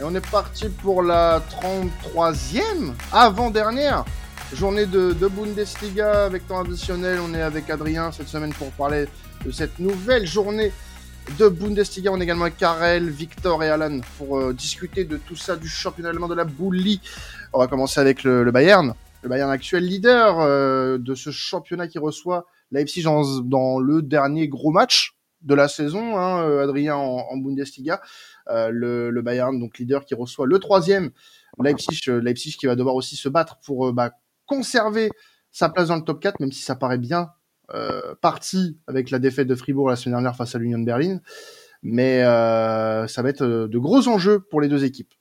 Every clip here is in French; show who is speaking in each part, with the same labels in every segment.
Speaker 1: Et on est parti pour la 33e, avant-dernière journée de, Bundesliga avec temps additionnel. On est avec Adrien cette semaine pour parler de cette nouvelle journée de Bundesliga. On est également avec Karel, Victor et Alan pour euh, discuter de tout ça, du championnat allemand de la Bulli. On va commencer avec le, Bayern. Le Bayern actuel leader euh, de ce championnat qui reçoit Leipzig dans, le dernier gros match de la saison, hein, euh, Adrien en, Bundesliga. Euh, le, Bayern, donc leader, qui reçoit le troisième. Leipzig, euh, Leipzig qui va devoir aussi se battre pour bah, conserver sa place dans le top 4, même si ça paraît bien parti avec la défaite de Fribourg la semaine dernière face à l'Union de Berlin. Mais ça va être de gros enjeux pour les deux équipes.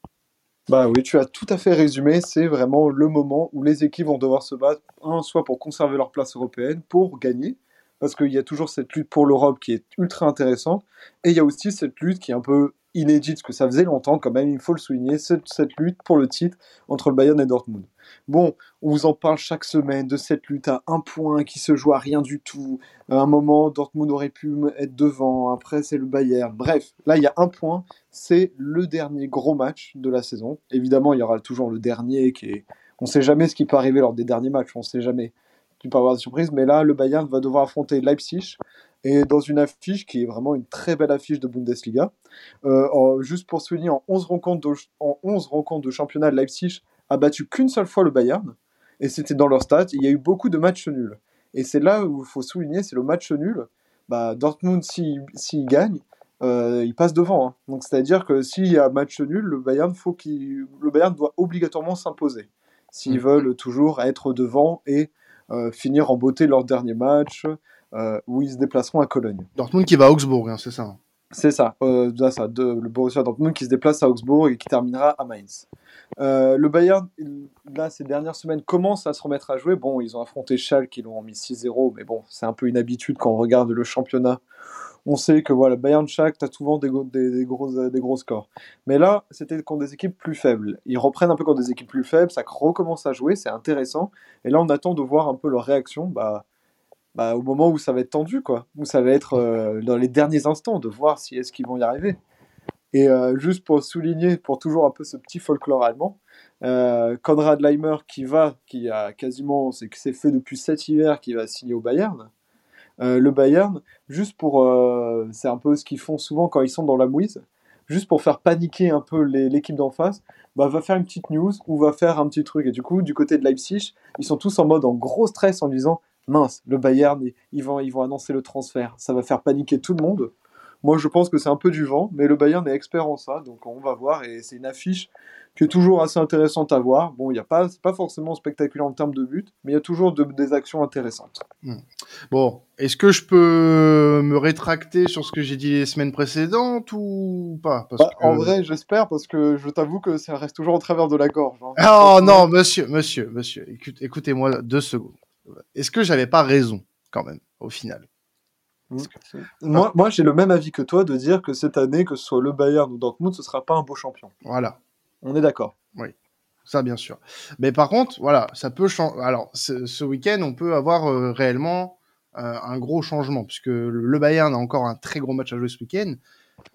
Speaker 2: Bah oui, tu as tout à fait résumé. C'est vraiment le moment où les équipes vont devoir se battre, un, soit pour conserver leur place européenne, pour gagner, parce qu'il y a toujours cette lutte pour l'Europe qui est ultra intéressante, et il y a aussi cette lutte qui est un peu inédite, parce que ça faisait longtemps quand même, il faut le souligner, cette, lutte pour le titre entre le Bayern et Dortmund. Bon, on vous en parle chaque semaine de cette lutte à un point qui se joue à rien du tout. À un moment, Dortmund aurait pu être devant, après c'est le Bayern. Bref, là il y a un point, c'est le dernier gros match de la saison. Évidemment, il y aura toujours le dernier qui est... On ne sait jamais ce qui peut arriver lors des derniers matchs, on ne sait jamais tu peux avoir des surprises, mais là, le Bayern va devoir affronter Leipzig, et dans une affiche qui est vraiment une très belle affiche de Bundesliga. Euh, juste pour souligner, en 11 rencontres de, en 11 rencontres de championnat, Leipzig a battu qu'une seule fois le Bayern, et c'était dans leur stade. Il y a eu beaucoup de matchs nuls. Et c'est là où il faut souligner, c'est le match nul. Bah, Dortmund, s'il gagne, euh, il passe devant. Hein. Donc c'est-à-dire que s'il y a match nul, le Bayern, faut le Bayern doit obligatoirement s'imposer s'ils mmh. veulent toujours être devant et euh, finir en beauté leur dernier match, où ils se déplaceront à Cologne.
Speaker 1: Dortmund qui va à Augsbourg, hein, c'est ça
Speaker 2: c'est ça, euh, ça de, le Borussia Dortmund qui se déplace à Augsbourg et qui terminera à Mainz. le Bayern, là, ces dernières semaines, commence à se remettre à jouer. Bon, ils ont affronté Schalke, ils l'ont mis 6-0, mais bon, c'est un peu une habitude quand on regarde le championnat on sait que voilà, Bayern Shakhtar, tu as souvent des, des, gros, des gros scores. Mais là, c'était contre des équipes plus faibles. Ils reprennent un peu contre des équipes plus faibles, ça recommence à jouer, c'est intéressant. Et là, on attend de voir un peu leur réaction bah, bah, au moment où ça va être tendu, quoi. Où ça va être euh, dans les derniers instants, de voir si est-ce qu'ils vont y arriver. Et euh, juste pour souligner, pour toujours un peu ce petit folklore allemand, euh, Konrad Leimer qui va, qui a quasiment, c'est c'est fait depuis cet hiver, qui va signer au Bayern. Euh, le Bayern, juste pour. C'est un peu ce qu'ils font souvent quand ils sont dans la mouise, juste pour faire paniquer un peu l'équipe d'en face, bah, va faire une petite news ou va faire un petit truc. Et du coup, du côté de Leipzig, ils sont tous en mode en gros stress en disant mince, le Bayern, ils vont, ils vont annoncer le transfert. Ça va faire paniquer tout le monde. Moi, je pense que c'est un peu du vent, mais le Bayern est expert en ça, donc on va voir. Et c'est une affiche qui est toujours assez intéressante à voir. Bon, il n'y a pas, pas forcément spectaculaire en termes de but, mais il y a toujours des actions intéressantes.
Speaker 1: Hmm. Bon, est-ce que je peux me rétracter sur ce que j'ai dit les semaines précédentes ou pas?
Speaker 2: Bah, En vrai, j'espère, parce que je t'avoue que ça reste toujours au travers de la gorge. Hein.
Speaker 1: Oh non, monsieur, monsieur, monsieur, écoutez-moi deux secondes. Est-ce que j'avais pas raison, quand même, au final?
Speaker 2: Moi, moi j'ai le même avis que toi de dire que cette année, que ce soit le Bayern ou Dortmund, ce sera pas un beau champion.
Speaker 1: Voilà.
Speaker 2: On est d'accord.
Speaker 1: Oui. Ça, bien sûr. Mais par contre, voilà, ça peut changer. Alors, ce, week-end, on peut avoir euh, réellement euh, un gros changement, puisque le Bayern a encore un très gros match à jouer ce week-end.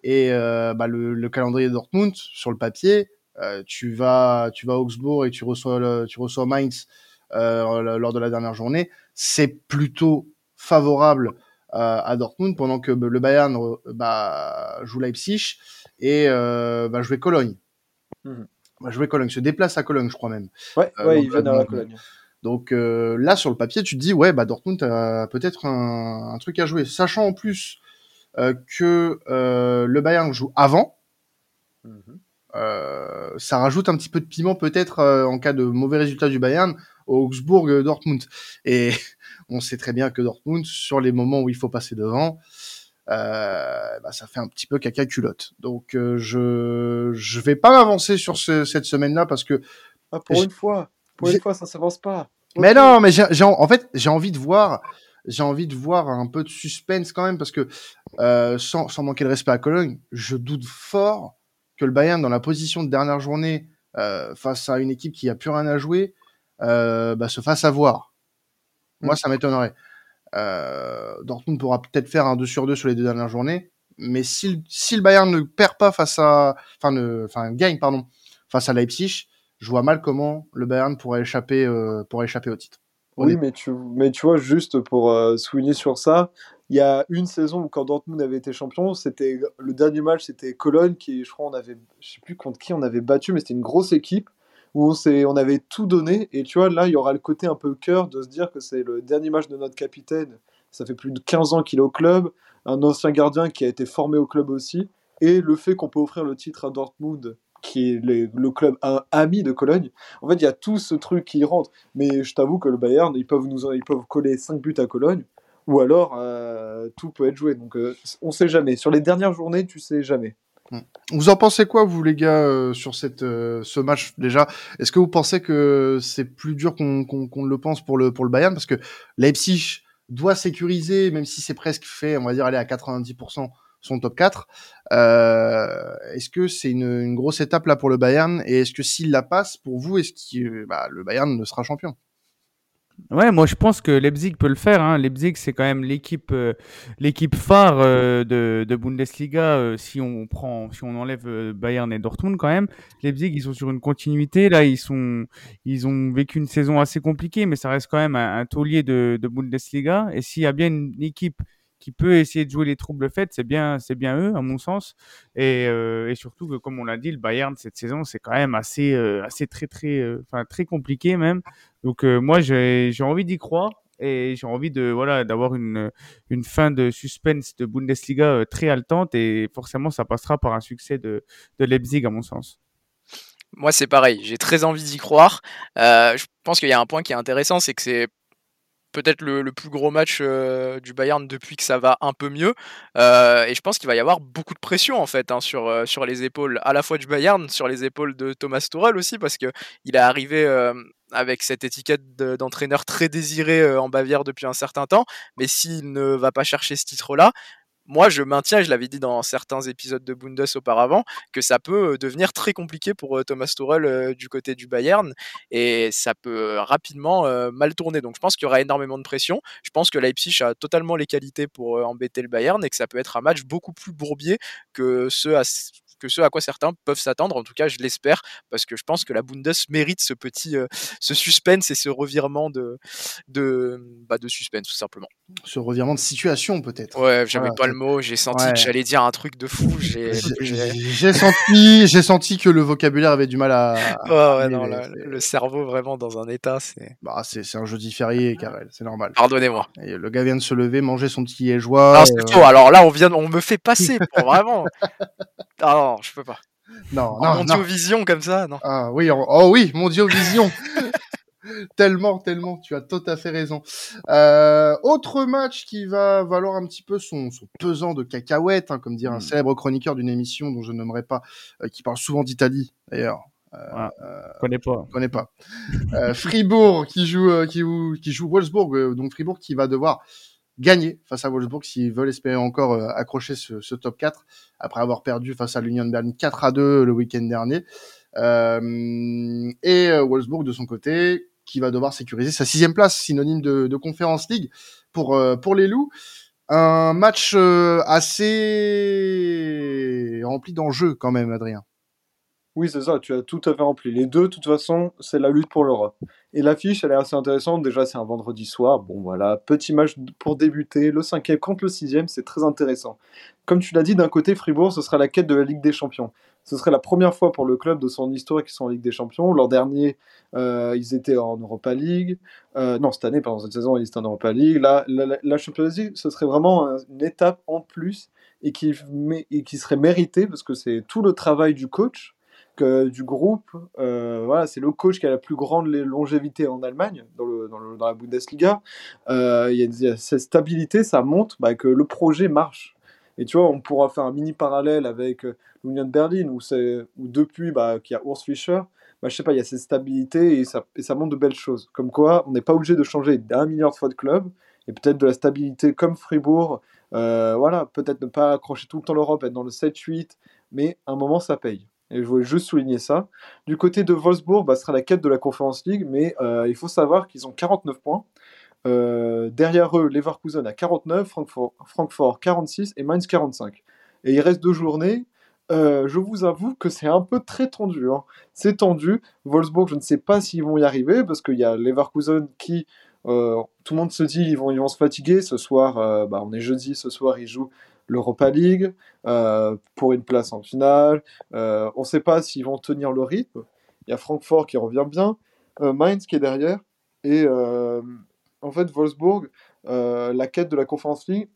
Speaker 1: Et euh, bah, le, calendrier de Dortmund, sur le papier, tu, vas, tu vas à Augsbourg et tu reçois, tu reçois Mainz lors de la dernière journée. C'est plutôt favorable à Dortmund, pendant que le Bayern bah, joue Leipzig et va jouer Cologne. Mmh. Va jouer Cologne, se déplace à Cologne, je crois même.
Speaker 2: Ouais, ouais il vient à Cologne.
Speaker 1: Donc là, sur le papier, tu te dis, ouais, bah Dortmund a peut-être un, truc à jouer. Sachant en plus que le Bayern joue avant, mmh ça rajoute un petit peu de piment peut-être en cas de mauvais résultat du Bayern Augsbourg-Dortmund. Et on sait très bien que Dortmund, sur les moments où il faut passer devant, euh, bah, ça fait un petit peu caca culotte. Donc euh, je je vais pas m'avancer sur cette semaine-là parce que
Speaker 2: ah, pour une fois, pour une fois ça s'avance pas.
Speaker 1: Mais non, mais j'ai en fait j'ai envie de voir j'ai envie de voir un peu de suspense quand même parce que euh, sans, sans manquer de respect à Cologne, je doute fort que le Bayern dans la position de dernière journée euh, face à une équipe qui a plus rien à jouer euh, bah, se fasse avoir. Moi, mm. ça m'étonnerait. Euh, Dortmund pourra peut-être faire un 2 sur 2 sur les deux dernières journées, Mais si, si le Bayern ne perd pas face à, enfin, ne, enfin, gagne, pardon, face à Leipzig, je vois mal comment le Bayern pourrait échapper, euh, pourrait échapper au titre.
Speaker 2: Oui, mais tu, mais tu vois, juste pour euh, souligner sur ça, il y a une saison où quand Dortmund avait été champion, c'était le dernier match, c'était Cologne qui, je crois, on avait, je sais plus contre qui on avait battu, mais c'était une grosse équipe où on, on avait tout donné. Et tu vois, là, il y aura le côté un peu cœur de se dire que c'est le dernier match de notre capitaine. Ça fait plus de 15 ans qu'il est au club, un ancien gardien qui a été formé au club aussi, et le fait qu'on peut offrir le titre à Dortmund qui est le club ami de Cologne. En fait, il y a tout ce truc qui rentre. Mais je t'avoue que le Bayern, ils peuvent, nous, ils peuvent coller 5 buts à Cologne, ou alors euh, tout peut être joué. Donc euh, on sait jamais. Sur les dernières journées, tu sais jamais.
Speaker 1: Hmm. Vous en pensez quoi, vous les gars, euh, sur cette, ce match déjà? Est-ce que vous pensez que c'est plus dur qu'on le pense pour le, pour le Bayern? Parce que Leipzig doit sécuriser, même si c'est presque fait, on va dire, aller à 90% son top 4. Euh, est-ce que c'est une, une, grosse étape là pour le Bayern? Et est-ce que s'il la passe, pour vous, est-ce que bah, le Bayern ne sera champion?
Speaker 3: Ouais, moi je pense que Leipzig peut le faire. Hein. Leipzig, c'est quand même l'équipe, euh, l'équipe phare euh, de, de, Bundesliga. Euh, si on prend, si on enlève Bayern et Dortmund, quand même, Leipzig, ils sont sur une continuité. Là, ils sont, ils ont vécu une saison assez compliquée, mais ça reste quand même un, un taulier de Bundesliga. Et s'il y a bien une équipe qui peut essayer de jouer les troubles faits, c'est bien, c'est bien eux, à mon sens. Et, euh, et surtout que, comme on l'a dit, le Bayern cette saison, c'est quand même assez, euh, assez très, très, euh, enfin très compliqué même. Donc moi, j'ai, j'ai envie d'y croire et j'ai envie de voilà d'avoir une une fin de suspense de Bundesliga très haletante et forcément ça passera par un succès de de Leipzig à mon sens.
Speaker 4: Moi, c'est pareil. J'ai très envie d'y croire. je pense qu'il y a un point qui est intéressant, c'est que c'est peut-être le, plus gros match euh, du Bayern depuis que ça va un peu mieux. Euh, et je pense qu'il va y avoir beaucoup de pression en fait hein, sur, euh, sur les épaules à la fois du Bayern, sur les épaules de Thomas Tuchel aussi, parce qu'il est arrivé avec cette étiquette d'entraîneur très désiré en Bavière depuis un certain temps. Mais s'il ne va pas chercher ce titre-là, moi, je maintiens, je l'avais dit dans certains épisodes de Bundes auparavant, que ça peut euh, devenir très compliqué pour euh, Thomas Tuchel euh, du côté du Bayern, et ça peut rapidement mal tourner. Donc, je pense qu'il y aura énormément de pression. Je pense que Leipzig a totalement les qualités pour embêter le Bayern, et que ça peut être un match beaucoup plus bourbier que ceux à que ce à quoi certains peuvent s'attendre. En tout cas, je l'espère parce que je pense que la Bundes mérite ce petit, euh, ce suspense et ce revirement de, de, bah, de suspense tout simplement.
Speaker 1: Ce revirement de situation peut-être.
Speaker 4: Ouais, j'avais pas le mot. J'ai senti que j'allais dire un truc de fou.
Speaker 1: J'ai senti, j'ai senti que le vocabulaire avait du mal à.
Speaker 4: ouais, non, le cerveau vraiment dans un état, c'est.
Speaker 1: Bah, c'est un jeudi férié, Karel, c'est normal.
Speaker 4: Pardonnez-moi.
Speaker 1: Le gars vient de se lever, manger son petit liégeois.
Speaker 4: Non, c'est faux. Alors là, on vient, on me fait passer pour vraiment. Ah non, je peux pas.
Speaker 1: Non,
Speaker 4: en non, vision comme ça, non.
Speaker 1: Ah oui, oh oui, vision tellement, tellement, tu as tout à fait raison. Euh, autre match qui va valoir un petit peu son, son pesant de cacahuètes, hein, comme dire un hmm. célèbre chroniqueur d'une émission dont je n'aimerais pas, euh, qui parle souvent d'Italie, d'ailleurs.
Speaker 3: Euh, ah, connais pas.
Speaker 1: Connais pas. Euh, Fribourg qui joue, qui, qui joue Wolfsburg, donc Fribourg qui va devoir gagner face à Wolfsburg s'ils veulent espérer encore euh, accrocher ce, top 4 après avoir perdu face à l'Union Berlin 4 à 2 le week-end dernier. Euh, et euh, Wolfsburg de son côté qui va devoir sécuriser sa sixième place, synonyme de, de Conference League pour pour les Loups. Un match assez rempli d'enjeux quand même, Adrien.
Speaker 2: Oui, c'est ça, tu as tout à fait rempli. Les deux, de toute façon, c'est la lutte pour l'Europe. Et l'affiche, elle est assez intéressante. Déjà, c'est un vendredi soir. Bon, voilà, petit match pour débuter. Le cinquième contre le sixième, c'est très intéressant. Comme tu l'as dit, d'un côté, Fribourg, ce sera la quête de la Ligue des Champions. Ce serait la première fois pour le club de son histoire qu'ils sont en Ligue des Champions. L'an dernier, euh, ils étaient en Europa League. Euh, non, cette année, pendant cette saison, ils étaient en Europa League. Là, la, la, Champions League, ce serait vraiment une étape en plus et qui serait méritée parce que c'est tout le travail du coach du groupe. Euh, voilà, c'est le coach qui a la plus grande longévité en Allemagne, dans, le, dans, la Bundesliga. Euh, il y, a cette stabilité, ça montre bah, que le projet marche. Et tu vois, on pourra faire un mini parallèle avec euh, l'Union de Berlin, où, où depuis, bah, qu'il y a Urs Fischer, bah, je sais pas, il y a cette stabilité et ça, et ça montre de belles choses. Comme quoi, on n'est pas obligé de changer d'un milliard de fois de club, et peut-être de la stabilité comme Fribourg. voilà, peut-être ne pas accrocher tout le temps l'Europe, être dans le 7-8, mais à un moment, ça paye. Et je voulais juste souligner ça. Du côté de Wolfsburg, bah, ce sera la quête de la Conference League, mais euh, il faut savoir qu'ils ont 49 points. Euh, derrière eux, Leverkusen a 49, Francfort, Francfort 46 et Mainz 45. Et il reste deux journées. Euh, je vous avoue que c'est un peu très tendu. Hein. C'est tendu. Wolfsburg, je ne sais pas s'ils vont y arriver parce qu'il y a Leverkusen qui, tout le monde se dit, ils vont, ils vont se fatiguer. Ce soir, bah, on est jeudi, ce soir, ils jouent l'Europa League pour une place en finale. on ne sait pas s'ils vont tenir le rythme. Il y a Francfort qui revient bien, Mainz qui est derrière. Et en fait, Wolfsburg, la quête de la Conference League,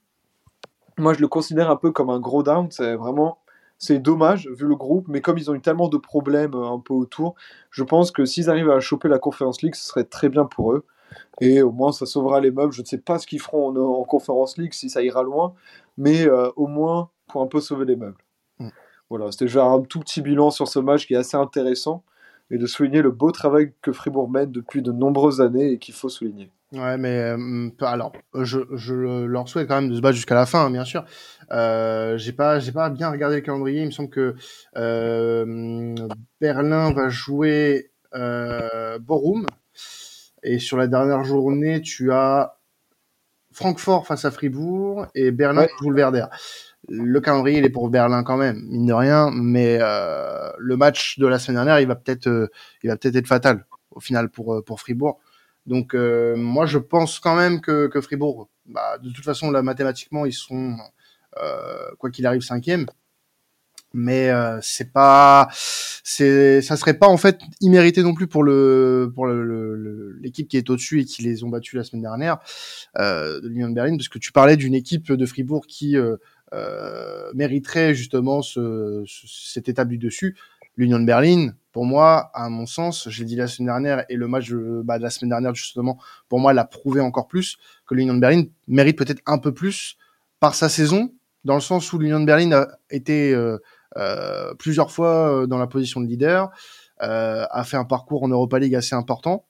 Speaker 2: moi je le considère un peu comme un gros down. C'est vraiment c'est dommage vu le groupe, mais comme ils ont eu tellement de problèmes euh, un peu autour, je pense que s'ils arrivent à choper la Conference League, ce serait très bien pour eux. Et au moins, ça sauvera les meubles. Je ne sais pas ce qu'ils feront en, en, Conference League, si ça ira loin, mais euh, au moins pour un peu sauver les meubles. Mm. Voilà, c'était déjà un tout petit bilan sur ce match qui est assez intéressant et de souligner le beau travail que Fribourg mène depuis de nombreuses années et qu'il faut souligner.
Speaker 1: Ouais, mais euh, alors, je, je, leur souhaite quand même de se battre jusqu'à la fin, hein, bien sûr. Euh, j'ai pas, j'ai pas bien regardé le calendrier. Il me semble que euh, Berlin va jouer Borum, et sur la dernière journée, tu as Francfort face à Fribourg et Berlin ouais. le Werder. Le calendrier, il est pour Berlin quand même, mine de rien, mais euh, le match de la semaine dernière, il va peut-être, euh, il va peut-être être fatal au final pour pour Fribourg. Donc euh, moi je pense quand même que, que Fribourg, bah, de toute façon là mathématiquement ils sont euh, quoi qu'il arrive cinquième, mais euh, c'est pas, c'est, ça serait pas en fait immérité non plus pour le pour l'équipe le, le, qui est au-dessus et qui les ont battus la semaine dernière euh, de l'Union de Berlin, parce que tu parlais d'une équipe de Fribourg qui euh, euh mériterait justement ce, ce, cette étape du dessus. L'Union de Berlin, pour moi, à mon sens, je l'ai dit la semaine dernière, et le match bah, de la semaine dernière, justement, pour moi, l'a prouvé encore plus, que l'Union de Berlin mérite peut-être un peu plus par sa saison, dans le sens où l'Union de Berlin a été euh, plusieurs fois euh, dans la position de leader, euh, a fait un parcours en Europa League assez important.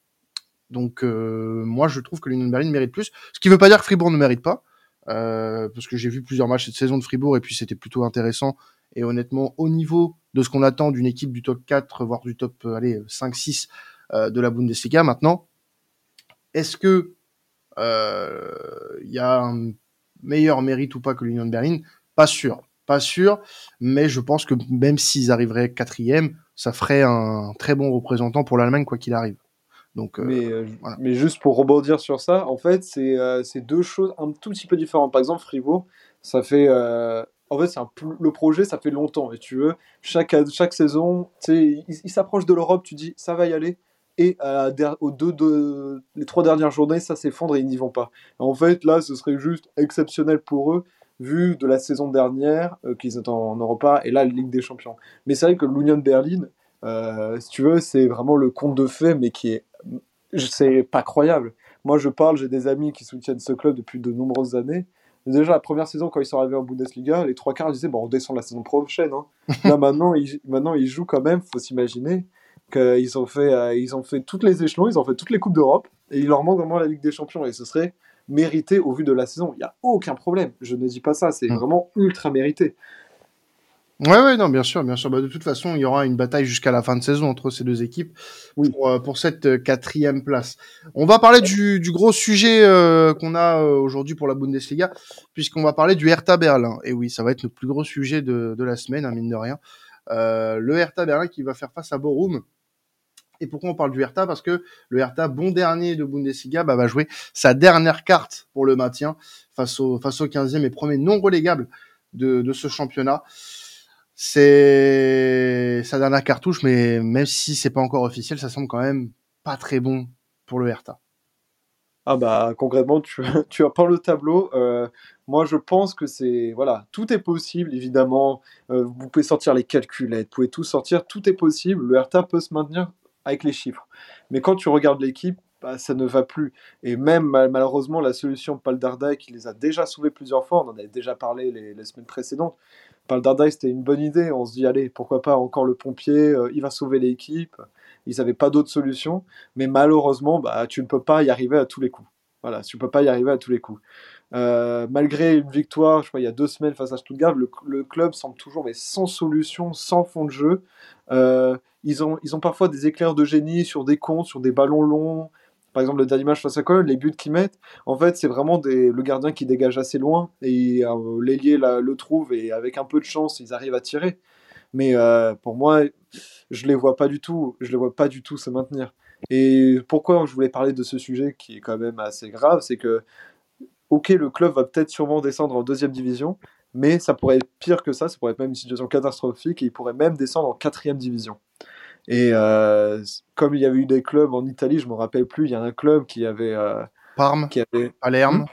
Speaker 1: Donc, euh, moi, je trouve que l'Union de Berlin mérite plus. Ce qui ne veut pas dire que Fribourg ne mérite pas, parce que j'ai vu plusieurs matchs cette saison de Fribourg, et puis c'était plutôt intéressant et honnêtement, au niveau de ce qu'on attend d'une équipe du top 4, voire du top euh, allez, 5-6 euh, de la Bundesliga maintenant, est-ce que il euh, y a un meilleur mérite ou pas que l'Union de Berlin? Pas sûr, pas sûr, mais je pense que même s'ils arriveraient quatrième, ça ferait un très bon représentant pour l'Allemagne quoi qu'il arrive. Donc,
Speaker 2: euh, mais, euh, voilà. mais, juste pour rebondir sur ça, en fait, c'est euh, deux choses un tout petit peu différentes. Par exemple, Fribourg, ça fait en fait, c'est le projet, ça fait longtemps, et tu veux, chaque, chaque saison, il, il s'approche de l'Europe, tu dis, ça va y aller, et aux deux, deux, les trois dernières journées, ça s'effondre et ils n'y vont pas. En fait, là, ce serait juste exceptionnel pour eux, vu de la saison dernière, euh, qu'ils étaient en, en Europa, et là, la Ligue des Champions. Mais c'est vrai que l'Union de Berlin, euh, si tu veux, c'est vraiment le conte de fait, mais qui est, c'est pas croyable. Moi, je parle, j'ai des amis qui soutiennent ce club depuis de nombreuses années, Déjà, la première saison, quand ils sont arrivés en Bundesliga, les trois quarts disaient bon, on descend la saison prochaine. Hein. Là, maintenant, ils, maintenant, ils jouent quand même, faut s'imaginer qu'ils ont, fait, euh, ils ont fait toutes les échelons, ils ont fait toutes les Coupes d'Europe, et il leur manque vraiment la Ligue des Champions, et ce serait mérité au vu de la saison. Il n'y a aucun problème, je ne dis pas ça, c'est mmh. vraiment ultra mérité.
Speaker 1: Ouais, ouais, non, bien sûr, bien sûr. Bah, de toute façon, il y aura une bataille jusqu'à la fin de saison entre ces deux équipes oui. pour, euh, pour cette euh, quatrième place. On va parler du, du gros sujet euh, qu'on a aujourd'hui pour la Bundesliga, puisqu'on va parler du Hertha Berlin. Et oui, ça va être le plus gros sujet de, de la semaine, hein, mine de rien. Le Hertha Berlin qui va faire face à Borum. Et pourquoi on parle du Hertha? Parce que le Hertha, bon dernier de Bundesliga, bah, va jouer sa dernière carte pour le maintien face au, face au 15e et premier non relégable de, de ce championnat c'est sa dernière cartouche, mais même si c'est pas encore officiel, ça semble quand même pas très bon pour le Hertha.
Speaker 2: Ah bah concrètement, tu, tu pas le tableau. Euh, moi, je pense que c'est voilà, tout est possible évidemment. Euh, vous pouvez sortir les calculettes, vous pouvez tout sortir, tout est possible. Le Hertha peut se maintenir avec les chiffres. Mais quand tu regardes l'équipe, bah, ça ne va plus. Et même malheureusement, la solution Paldardai qui les a déjà sauvés plusieurs fois, on en avait déjà parlé les, semaines précédentes. Paldardai, c'était une bonne idée. On se dit, allez, pourquoi pas encore le pompier, euh, il va sauver l'équipe. Ils n'avaient pas d'autre solution. Mais malheureusement, bah, tu ne peux pas y arriver à tous les coups. Voilà, tu ne peux pas y arriver à tous les coups. Euh, malgré une victoire, je crois, il y a deux semaines face à Stuttgart, le, le club semble toujours mais sans solution, sans fond de jeu. Euh, ils, ont, ils ont parfois des éclairs de génie sur des comptes, sur des ballons longs. par exemple le dernier match face à Cologne, les buts qu'ils mettent, en fait, c'est vraiment le gardien qui dégage assez loin et euh, l'ailier le trouve et avec un peu de chance, ils arrivent à tirer. Mais euh, pour moi, je les vois pas du tout. Je les vois pas du tout se maintenir. Et pourquoi je voulais parler de ce sujet qui est quand même assez grave, c'est que ok, le club va peut-être sûrement descendre en deuxième division, mais ça pourrait être pire que ça. Ça pourrait être même une situation catastrophique et il pourrait même descendre en quatrième division. Et euh, comme il y avait eu des clubs en Italie, je me rappelle plus, il y a un club qui avait euh,
Speaker 1: Parme,
Speaker 2: qui avait
Speaker 1: Palerme.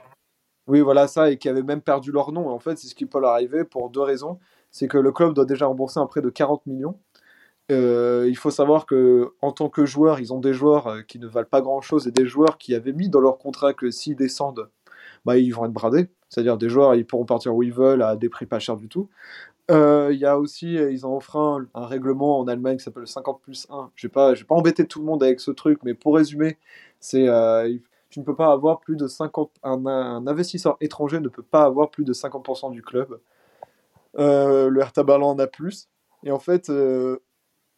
Speaker 2: Oui, voilà ça, et qui avait même perdu leur nom. en fait, c'est ce qui peut leur arriver pour deux raisons. C'est que le club doit déjà rembourser un prêt de 40 millions. Euh, il faut savoir que en tant que joueur, ils ont des joueurs qui ne valent pas grand-chose et des joueurs qui avaient mis dans leur contrat que s'ils descendent, bah, ils vont être bradés. C'est-à-dire des joueurs, ils pourront partir où ils veulent à des prix pas chers du tout. Euh, il y a aussi, ils ont offert un, règlement en Allemagne qui s'appelle le 50 plus 1. Je ne vais, pas, vais pas embêter tout le monde avec ce truc, mais pour résumer, c'est euh, tu ne peux pas avoir plus de 50. Un, un, investisseur étranger ne peut pas avoir plus de 50% du club. Euh, le Hertha Berlin en a plus. Et en fait,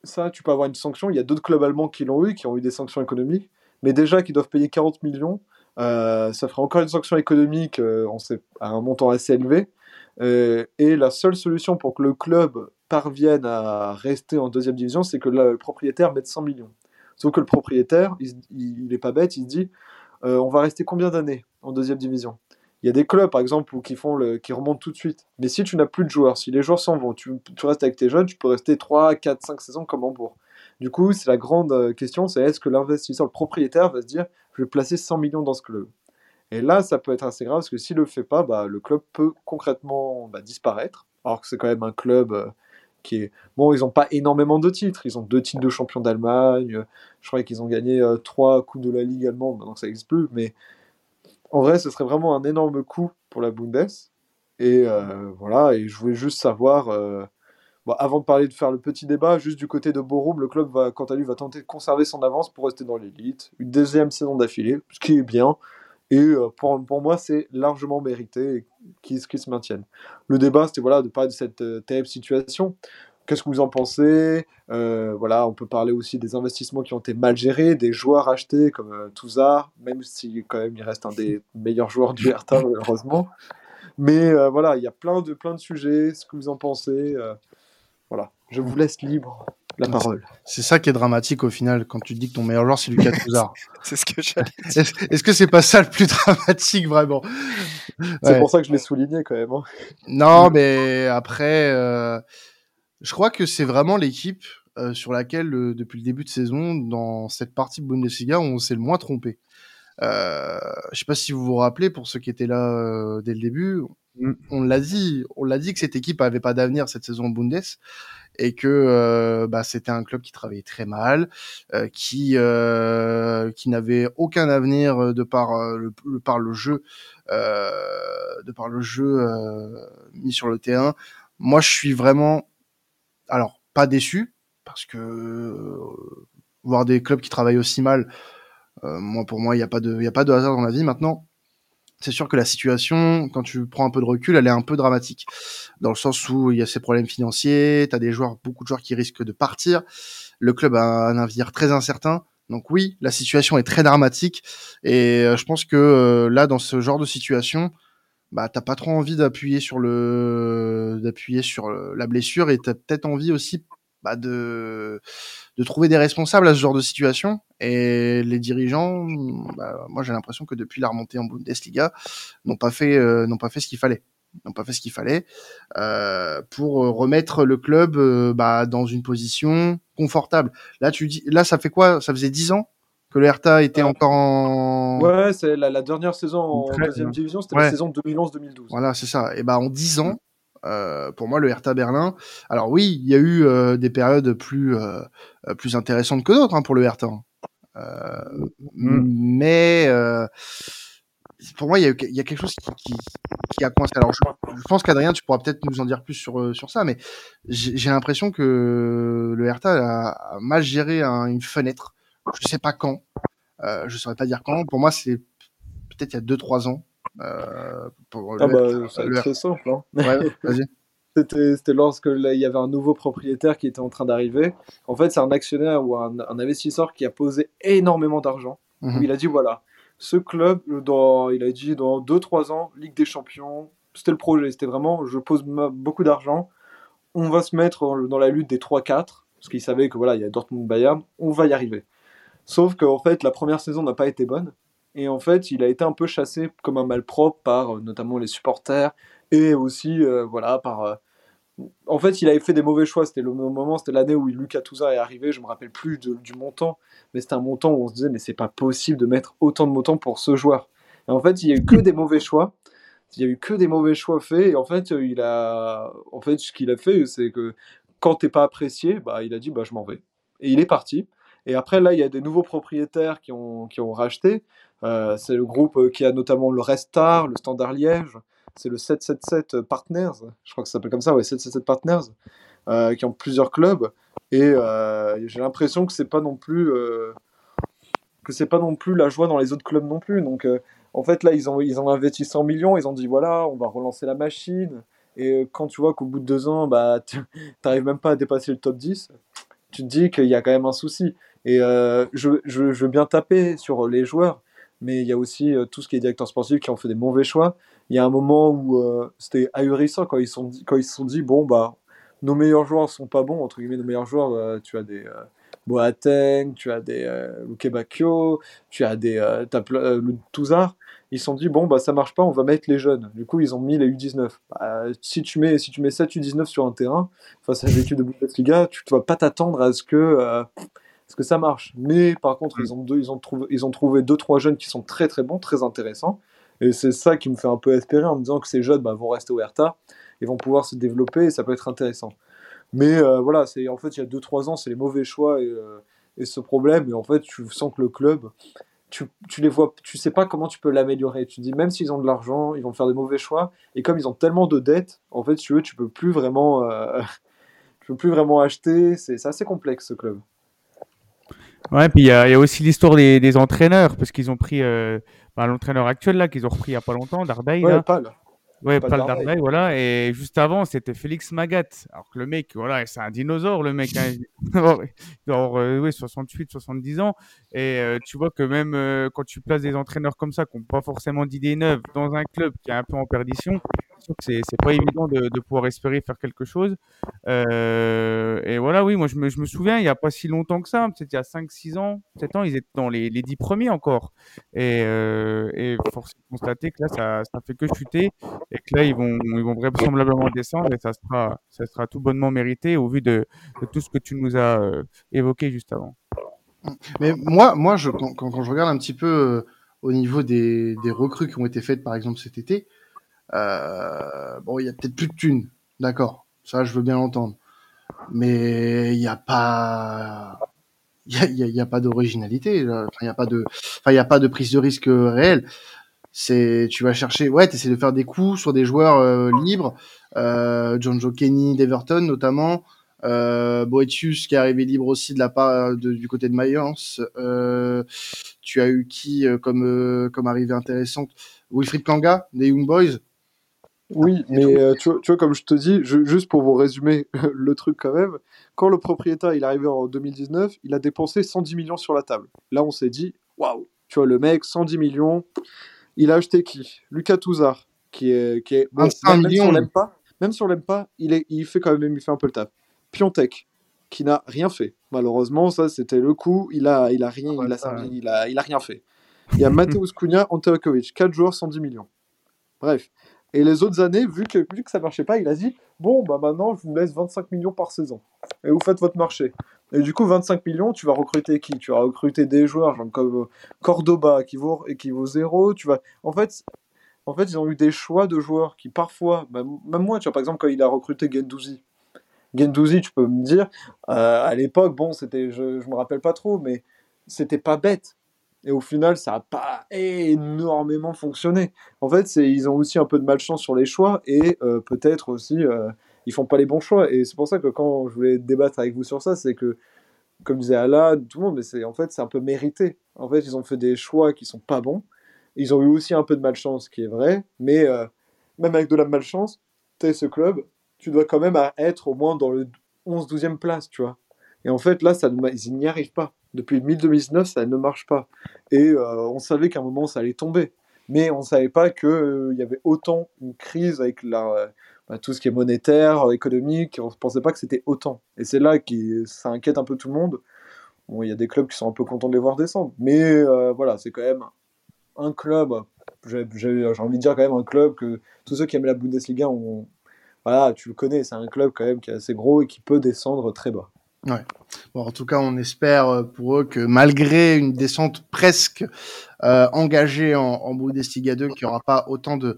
Speaker 2: ça, tu peux avoir une sanction. Il y a d'autres clubs allemands qui l'ont eu, qui ont eu des sanctions économiques, mais déjà qui doivent payer 40 millions. Ça ferait encore une sanction économique on sait, à un montant assez élevé. Euh, et la seule solution pour que le club parvienne à rester en deuxième division, c'est que le propriétaire mette 100 millions. Sauf que le propriétaire, il n'est pas bête, il se dit euh, on va rester combien d'années en deuxième division? Il y a des clubs, par exemple, qui, font qui remontent tout de suite. Mais si tu n'as plus de joueurs, si les joueurs s'en vont, tu, tu, restes avec tes jeunes, tu peux rester 3, 4, 5 saisons comme Hambourg. Du coup, c'est la grande euh, question c'est est-ce que l'investisseur, le propriétaire, va se dire je vais placer 100 millions dans ce club? Et là, ça peut être assez grave parce que s'il le fait pas, bah, le club peut concrètement bah, disparaître. Alors que c'est quand même un club euh, qui est. Bon, ils n'ont pas énormément de titres. Ils ont deux titres de champion d'Allemagne. Je crois qu'ils ont gagné euh, trois coups de la Ligue allemande, donc ça n'existe plus. Mais en vrai, ce serait vraiment un énorme coup pour la Bundes. Et euh, voilà, et je voulais juste savoir. Bon, avant de parler de faire le petit débat, juste du côté de Borum, le club va, quant à lui, va tenter de conserver son avance pour rester dans l'élite. Une deuxième saison d'affilée, ce qui est bien. Et euh, pour, pour moi, c'est largement mérité qu'ils qui se maintiennent. Le débat, c'était voilà, de parler de cette euh, terrible situation. Qu'est-ce que vous en pensez? Euh, Voilà, on peut parler aussi des investissements qui ont été mal gérés, des joueurs achetés comme euh, Touzard, même si quand même il reste un des meilleurs joueurs du Hertha malheureusement. Mais voilà, il y a plein de plein de sujets. Ce que vous en pensez Voilà, je vous laisse libre la parole.
Speaker 1: C'est ça qui est dramatique au final quand tu dis que ton meilleur joueur c'est Lucas Touzard.
Speaker 4: c'est ce que j'allais
Speaker 1: dire. Est-ce que c'est pas ça le plus dramatique vraiment?
Speaker 2: C'est pour ça que je l'ai souligné quand même. Hein.
Speaker 1: Non, mais après, euh, je crois que c'est vraiment l'équipe euh, sur laquelle depuis le début de saison, dans cette partie de Bundesliga, on s'est le moins trompé. Euh, je sais pas si vous vous rappelez, pour ceux qui étaient là euh, dès le début, on l'a dit, on l'a dit que cette équipe avait pas d'avenir cette saison en Bundes et que euh, bah, c'était un club qui travaillait très mal, euh, qui euh, qui n'avait aucun avenir de par le, jeu, de par le jeu mis sur le terrain. Moi, je suis vraiment, alors pas déçu parce que voir des clubs qui travaillent aussi mal, moi pour moi il n'y a pas de il y a pas de hasard dans la vie maintenant c'est sûr que la situation, quand tu prends un peu de recul, elle est un peu dramatique. Dans le sens où il y a ces problèmes financiers, tu des joueurs, beaucoup de joueurs qui risquent de partir. Le club a un avenir très incertain. Donc oui, la situation est très dramatique. Et euh, je pense que euh, là, dans ce genre de situation, bah t'as pas trop envie d'appuyer sur le d'appuyer sur la blessure et t'as peut-être envie aussi bah, de, de trouver des responsables à ce genre de situation. Et les dirigeants, bah, moi j'ai l'impression que depuis la remontée en Bundesliga, n'ont pas fait, euh, n'ont pas fait ce qu'il fallait n'ont pas fait ce qu'il fallait euh, pour remettre le club euh, bah, dans une position confortable. Là, tu dis, là, ça fait quoi? Ça faisait dix ans que le Hertha était encore en.
Speaker 2: Ouais, c'est la, dernière saison en deuxième division, c'était la saison 2011-2012.
Speaker 1: Voilà, c'est ça. Et bah en dix ans, euh, pour moi, le Hertha Berlin. Alors oui, il y a eu euh, des périodes plus euh, plus intéressantes que d'autres hein, pour le Hertha. Mm. Mais pour moi, il y, a, y a quelque chose qui, qui, qui a coincé. Alors, je, pense qu'Adrien, tu pourras peut-être nous en dire plus sur sur ça, mais j'ai l'impression que le Hertha a, mal géré une fenêtre. Je sais pas quand. Euh, je saurais pas dire quand. Pour moi, c'est peut-être il y a 2-3 ans.
Speaker 2: Euh, ah bah, c'est très simple. Hein. C'était lorsque il y avait un nouveau propriétaire qui était en train d'arriver. En fait, c'est un actionnaire ou un, investisseur qui a posé énormément d'argent.
Speaker 1: Mhm.
Speaker 2: il a dit voilà, ce club, dans, il a dit dans 2-3 ans, Ligue des Champions, c'était le projet, c'était vraiment je pose beaucoup d'argent, on va se mettre dans- dans la lutte des 3-4, parce qu'il savait que voilà, il y a Dortmund-Bayern, on va y arriver. Sauf qu'en fait, la première saison n'a pas été bonne. Et en fait, il a été un peu chassé comme un malpropre par euh, notamment les supporters et aussi euh, voilà par. euh, En fait, il avait fait des mauvais choix. C'était le moment, c'était l'année où Lucas Touza est arrivé. Je me rappelle plus du montant, mais c'était un montant où on se disait mais c'est pas possible de mettre autant de montant pour ce joueur. Et en fait, il y a eu que des mauvais choix. Il y a eu que des mauvais choix faits. Et en fait, il a, en fait, ce qu'il a fait, c'est que quand t'es pas apprécié, bah, il a dit bah je m'en vais. Et il est parti. Et après, là, il y a des nouveaux propriétaires qui ont, qui ont racheté. Euh, c'est le groupe euh, qui a notamment le Restar, le Standard Liège. C'est le 777 Partners. Je crois que ça s'appelle comme ça, ouais, 777 Partners. euh, qui ont plusieurs clubs. Et euh, j'ai l'impression que c'est pas non plus. euh, que c'est pas non plus la joie dans les autres clubs non plus. Donc, euh, en fait, là, ils ont, ils ont investi 100 millions. Ils ont dit voilà, on va relancer la machine. Et euh, quand tu vois qu'au bout de deux ans, bah, tu n'arrives même pas à dépasser le top 10, tu te dis qu'il y a quand même un souci. Et euh, je, je veux bien taper sur les joueurs, mais il y a aussi euh, tout ce qui est directeur sportif qui ont fait des mauvais choix. Il y a un moment où euh, c'était ahurissant quand ils, sont quand ils se sont dit bon, bah, nos meilleurs joueurs sont pas bons, entre guillemets, nos meilleurs joueurs, euh, tu as des Boateng, tu as des Luke tu as des Touzard. Ils se sont dit bon, bah, ça marche pas, on va mettre les jeunes. Du coup, ils ont mis les U19. Bah, si, tu mets, si tu mets 7 U19 sur un terrain, face à des équipes de Bundesliga, tu ne vas pas t'attendre à ce que. Est-ce que ça marche Mais par contre, ils ont, deux, ils, ont trouvé, ils ont trouvé deux, trois jeunes qui sont très très bons, très intéressants. Et c'est ça qui me fait un peu espérer en me disant que ces jeunes bah, vont rester au Hertha et vont pouvoir se développer et ça peut être intéressant. Mais euh, voilà, c'est en fait, il y a deux, trois ans, c'est les mauvais choix et, euh, et ce problème. Et en fait, tu sens que le club, tu, tu les vois, tu sais pas comment tu peux l'améliorer. Tu dis, même s'ils ont de l'argent, ils vont faire des mauvais choix. Et comme ils ont tellement de dettes, en fait, tu veux, tu peux plus vraiment, euh, tu peux plus vraiment acheter. C'est assez complexe ce club.
Speaker 3: Ouais, puis il y, a il y a aussi l'histoire des, des entraîneurs, parce qu'ils ont pris euh, bah, l'entraîneur actuel là, qu'ils ont repris il n'y a pas longtemps, Dardai.
Speaker 2: Ouais,
Speaker 3: là.
Speaker 2: là.
Speaker 3: Ouais,
Speaker 2: Dardai.
Speaker 3: Dardai, voilà. Et juste avant, c'était Félix Magat. Alors que le mec, voilà, c'est un dinosaure, le mec. Hein. Il doit avoir, euh, ouais, 68, 70 ans. Et euh, tu vois que même quand tu places des entraîneurs comme ça, qui n'ont pas forcément d'idées neuves, dans un club qui est un peu en perdition, c'est pas évident de, de pouvoir espérer faire quelque chose. Euh, et voilà, oui, moi je me, je me souviens, il n'y a pas si longtemps que ça, peut-être il y a 5-6 ans, 7 ans, ils étaient dans les, les 10 premiers encore. Et, euh, et force constater que là, ça, ça fait que chuter et que là, ils vont, ils vont vraisemblablement descendre et ça sera, ça sera tout bonnement mérité au vu de, de tout ce que tu nous as euh, évoqué juste avant.
Speaker 1: Mais moi, moi je, quand, quand, quand je regarde un petit peu euh, au niveau des, des recrues qui ont été faites, par exemple, cet été, euh, bon, il y a peut-être plus de thunes, d'accord, ça, je veux bien l'entendre. Mais il n'y a pas... Il y a, il a- il pas d'originalité, là. Enfin, il n'y a pas de, enfin, il y a pas de prise de risque euh, réelle. C'est, tu vas chercher, ouais, t'essaies de faire des coups sur des joueurs euh, libres, euh, John Joe Kenny d'Everton notamment, euh, Boetius qui est arrivé libre aussi de la part du côté de Mayence. Euh, tu as eu qui comme comme arrivée intéressante? Wilfried Kanga des Young Boys.
Speaker 2: Oui, mais euh, tu, vois, tu vois, comme je te dis, je- juste pour vous résumer le truc quand même, quand le propriétaire il est arrivé en 2019, il a dépensé 110 millions sur la table. Là, on s'est dit, waouh, tu vois, le mec, 110 millions, il a acheté qui? Lucas Touzard, qui est, qui est
Speaker 1: 25
Speaker 2: même, même si on l'aime pas, même si on l'aime pas, il, est, il fait quand même, il fait un peu le taf. Piontek, qui n'a rien fait. Malheureusement, ça c'était le coup, il a, il a rien, il a, servi- il a, il a rien fait. Il y a Mateusz Cunha, Anteokovic, 4 joueurs, 110 millions. Bref. Et les autres années, vu que, vu que ça marchait pas, il a dit Bon, bah maintenant, je vous laisse 25 millions par saison. Et vous faites votre marché. Et du coup, 25 millions, tu vas recruter qui? Tu vas recruter des joueurs genre comme euh, Cordoba qui vaut, qui vaut zéro. Tu vas... en, fait, en fait, ils ont eu des choix de joueurs qui parfois, même moi, tu vois, par exemple, quand il a recruté Gendouzi. Gendouzi, tu peux me dire, euh, à l'époque, bon, c'était, je, je me rappelle pas trop, mais c'était pas bête. Et au final, ça n'a pas énormément fonctionné. En fait, ils ont aussi un peu de malchance sur les choix et euh, peut-être aussi, euh, ils font pas les bons choix. Et c'est pour ça que quand je voulais débattre avec vous sur ça, c'est que, comme disait Ala, tout le monde, mais c'est, en fait, c'est un peu mérité. En fait, ils ont fait des choix qui sont pas bons. Ils ont eu aussi un peu de malchance, ce qui est vrai. Mais euh, même avec de la malchance, tu es ce club, tu dois quand même être au moins dans le 11-12e place, tu vois. Et en fait, là, ça, ils n'y arrivent pas. Depuis 2019, ça ne marche pas. Et euh, on savait qu'à un moment, ça allait tomber. Mais on ne savait pas qu'il euh, y avait autant une crise avec la, bah, tout ce qui est monétaire, économique. On ne pensait pas que c'était autant. Et c'est là que ça inquiète un peu tout le monde. Il y a des clubs qui sont un peu contents de les voir descendre. Mais euh, voilà, c'est quand même un club, j'ai envie de dire quand même un club que tous ceux qui aiment la Bundesliga. Voilà, tu le connais, c'est un club quand même qui est assez gros et qui peut descendre très bas.
Speaker 1: Ouais. Bon, en tout cas, on espère euh, pour eux que malgré une descente presque euh, engagée en, en Bundesliga 2, qu'il n'y aura pas autant de,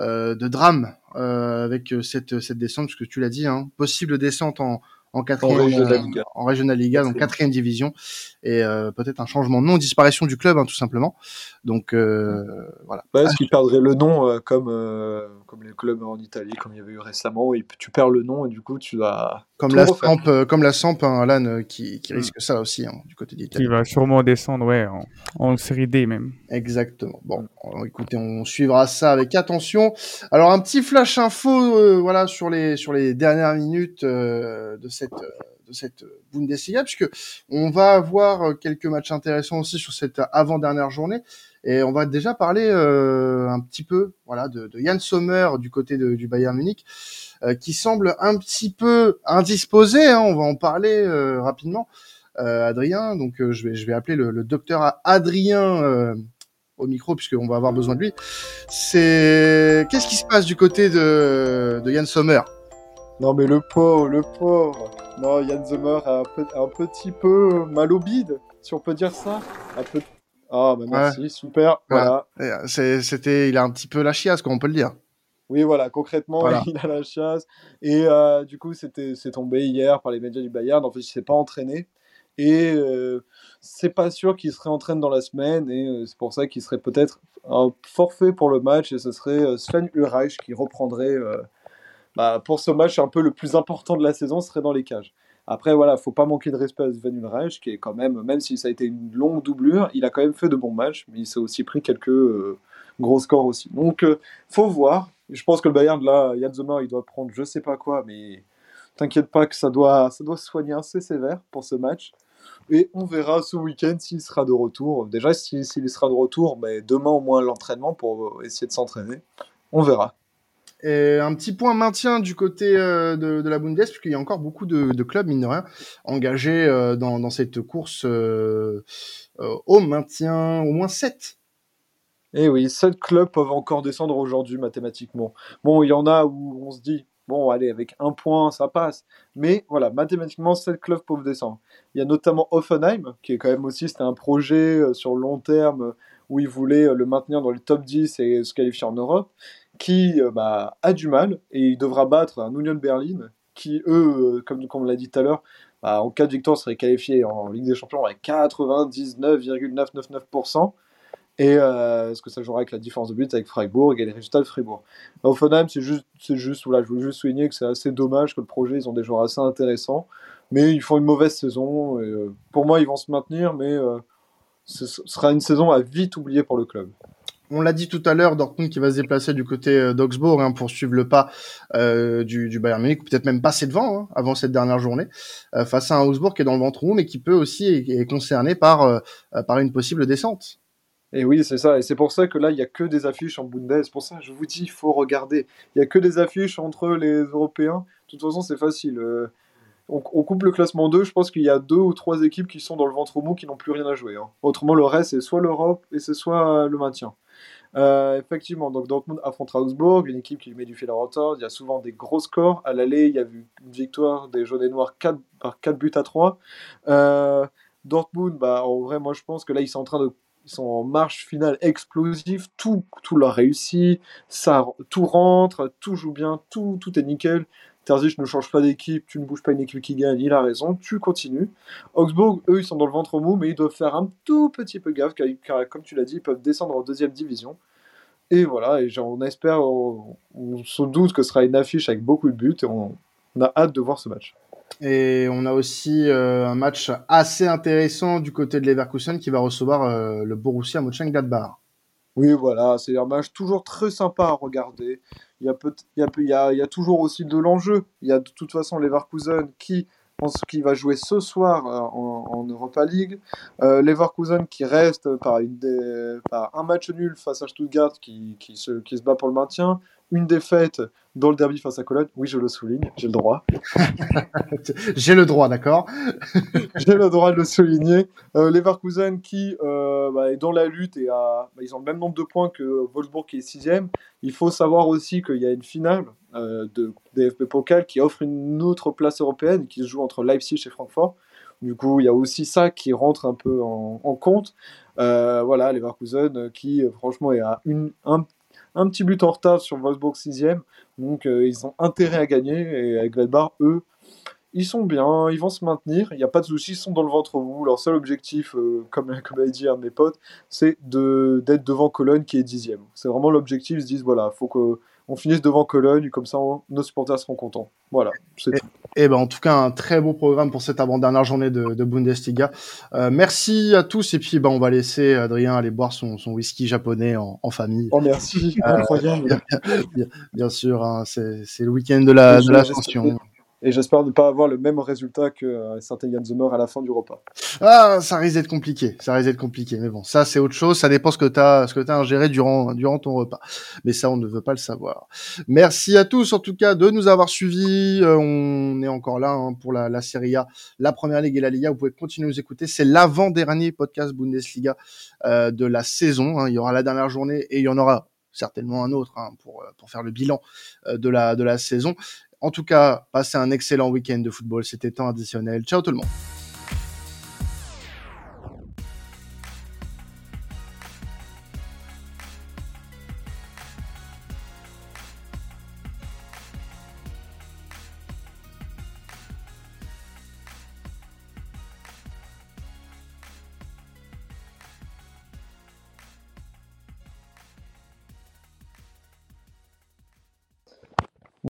Speaker 1: euh, de drames euh, avec cette, cette descente, puisque tu l'as dit, hein, possible descente en, en quatrième, en Regional Liga, donc quatrième division, et euh, peut-être un changement de nom, disparition du club, hein, tout simplement. Donc euh, voilà.
Speaker 2: Est-ce qu'il perdrait le nom euh, comme comme les clubs en Italie, comme il y avait eu récemment, et tu perds le nom et du coup tu vas
Speaker 1: comme la Samp, comme la Samp, hein, Alan, qui, qui risque ça aussi hein, du côté d'Italie.
Speaker 3: Il va sûrement descendre, ouais, en, en, série D même.
Speaker 1: Exactement. Bon, écoutez, on suivra ça avec attention. Alors un petit flash info, voilà, sur les sur les dernières minutes de cette de cette Bundesliga, puisque on va avoir quelques matchs intéressants aussi sur cette avant-dernière journée. Et on va déjà parler euh, un petit peu voilà, de, de Jan Sommer du côté de, du Bayern Munich, euh, qui semble un petit peu indisposé. Hein, on va en parler euh, rapidement. Adrien, donc je, vais, je vais appeler le, le docteur Adrien au micro puisqu'on va avoir besoin de lui. C'est qu'est-ce qui se passe du côté de, de Jan Sommer?
Speaker 2: Non, mais le pauvre, le pauvre. Non, Yann Zimmer a un, un, petit peu mal au bide, si on peut dire ça. Un peu. Ah, bah merci, super. Voilà.
Speaker 1: Euh, c'était, il a un petit peu la chiasse, comme on peut le dire.
Speaker 2: Oui, voilà, concrètement, il a la chiasse. Et euh, du coup, c'était, c'est tombé hier par les médias du Bayern. En fait, il s'est pas entraîné. Et euh, c'est pas sûr qu'il serait entraîné dans la semaine. Et euh, c'est pour ça qu'il serait peut-être un forfait pour le match. Et ce serait Sven Ulreich qui reprendrait bah, pour ce match un peu le plus important de la saison serait dans les cages. Après, voilà, faut pas manquer de respect à Sven Ulreich, qui est quand même, même si ça a été une longue doublure, il a quand même fait de bons matchs, mais il s'est aussi pris quelques euh, gros scores aussi. Donc, euh, faut voir. Je pense que le Bayern, là, Yann Zomer, il doit prendre je sais pas quoi, mais t'inquiète pas que ça doit, ça doit se soigner assez sévère pour ce match. Et on verra ce week-end s'il sera de retour. Déjà, s'il sera de retour, demain au moins l'entraînement pour essayer de s'entraîner. On verra.
Speaker 1: Et un petit point maintien du côté euh, de, la Bundes, puisqu'il y a encore beaucoup de, clubs, mine de rien, engagés euh, dans, cette course euh, au maintien, au moins 7.
Speaker 2: Eh oui, 7 clubs peuvent encore descendre aujourd'hui mathématiquement. Bon, il y en a où on se dit, bon, allez, avec un point, ça passe. Mais voilà, mathématiquement, 7 clubs peuvent descendre. Il y a notamment Offenheim, qui est quand même aussi, c'était un projet sur long terme où ils voulaient le maintenir dans le top 10 et se qualifier en Europe qui euh, bah, a du mal et il devra battre un Union Berlin qui, eux, euh, comme, comme on l'a dit tout à l'heure, bah, en cas de victoire, serait qualifié en Ligue des Champions avec 99,999%. Et euh, ce que ça jouera avec la différence de but avec Freiburg et les résultats de Fribourg? Bah, Offenheim, c'est juste, c'est juste, voilà, je veux juste souligner que c'est assez dommage que le projet, ils ont des joueurs assez intéressants, mais ils font une mauvaise saison. Et, pour moi, ils vont se maintenir, mais ce sera une saison à vite oublier pour le club
Speaker 1: on l'a dit tout à l'heure, Dortmund qui va se déplacer du côté euh, d'Augsbourg hein, pour suivre le pas euh, du, Bayern Munich, ou peut-être même passer devant hein, avant cette dernière journée, euh, face à un Augsbourg qui est dans le ventre mais qui peut aussi être concerné par, par une possible descente.
Speaker 2: Et oui, c'est ça. Et c'est pour ça que là, il n'y a que des affiches en Bundes. Pour ça, je vous dis, il faut regarder. Il n'y a que des affiches entre les Européens. De toute façon, c'est facile. On, coupe le classement 2, je pense qu'il y a deux ou trois équipes qui sont dans le ventre mou qui n'ont plus rien à jouer. Hein. Autrement, le reste, c'est soit l'Europe et c'est soit le maintien. Euh, effectivement, donc Dortmund affrontera Augsbourg, une équipe qui met du fil à retordre. Il y a souvent des gros scores. À l'aller, il y a eu une victoire des jaunes et noirs 4, par 4 buts à 3. Euh, Dortmund, bah, en vrai, moi je pense que là, ils sont en train de ils sont en marche finale explosive, tout, tout leur réussit, ça, tout rentre, tout joue bien, tout, tout est nickel. Terzic ne change pas d'équipe, tu ne bouges pas une équipe qui gagne, il a raison, tu continues. Augsbourg, eux, ils sont dans le ventre mou, mais ils doivent faire un tout petit peu gaffe, car, comme tu l'as dit, ils peuvent descendre en deuxième division. Et voilà, et on espère, on, se doute que ce sera une affiche avec beaucoup de buts, et on, a hâte de voir ce match.
Speaker 1: Et on a aussi euh, un match assez intéressant du côté de Leverkusen qui va recevoir euh, le Borussia Mönchengladbach.
Speaker 2: Oui, voilà, c'est un match toujours très sympa à regarder. Il y a, il y a, il y a, il y a toujours aussi de l'enjeu. Il y a de toute façon Leverkusen qui pense va jouer ce soir euh, en, en Europa League. Euh, Leverkusen qui reste par, une des- par un match nul face à Stuttgart qui, qui, se, qui se bat pour le maintien. Une défaite dans le derby face à Cologne. Oui, je le souligne, j'ai le droit.
Speaker 1: J'ai le droit, d'accord
Speaker 2: J'ai le droit de le souligner. Euh, Leverkusen qui euh, bah, est dans la lutte et a, bah, ils ont le même nombre de points que Wolfsburg qui est sixième. Il faut savoir aussi qu'il y a une finale euh, de DFB Pokal qui offre une autre place européenne qui se joue entre Leipzig et Francfort. Du coup, il y a aussi ça qui rentre un peu en, en compte. Euh, voilà, Leverkusen qui euh, franchement est à une, un, un petit but en retard sur Wolfsburg sixième. Donc euh, ils ont intérêt à gagner et avec Gladbach, eux, ils sont bien, ils vont se maintenir, il n'y a pas de soucis, ils sont dans le ventre mou. Leur seul objectif, euh, comme, comme a dit un de mes potes, c'est de, d'être devant Cologne qui est dixième. C'est vraiment l'objectif, ils se disent voilà, faut qu'on finisse devant Cologne, comme ça on- nos supporters seront contents. Voilà, c'est tout.
Speaker 1: Eh ben, en tout cas, un très beau programme pour cette avant-dernière journée de, de Bundesliga. Euh, merci à tous. Et puis, ben, on va laisser Adrien aller boire son, son whisky japonais en, en famille.
Speaker 2: Oh merci,
Speaker 1: Euh,
Speaker 2: incroyable.
Speaker 1: Bien sûr, hein, c'est c'est le week-end de la de l'ascension.
Speaker 2: Et j'espère ne pas avoir le même résultat que euh, certains Zimmer à la fin du repas.
Speaker 1: Ah, ça risque d'être compliqué. Ça risque d'être compliqué. Mais bon, ça, c'est autre chose. Ça dépend ce que t'as, ce que ingéré durant, durant ton repas. Mais ça, on ne veut pas le savoir. Merci à tous, en tout cas, de nous avoir suivis. Euh, on est encore là hein, pour la, la Serie A, la Première Ligue et la Liga. Vous pouvez continuer à nous écouter. C'est l'avant-dernier podcast Bundesliga euh, de la saison. hein. Il y aura la dernière journée et il y en aura certainement un autre hein, pour, euh, pour faire le bilan euh, de la, de la saison. En tout cas, passez un excellent week-end de football. C'était temps additionnel. Ciao tout le monde.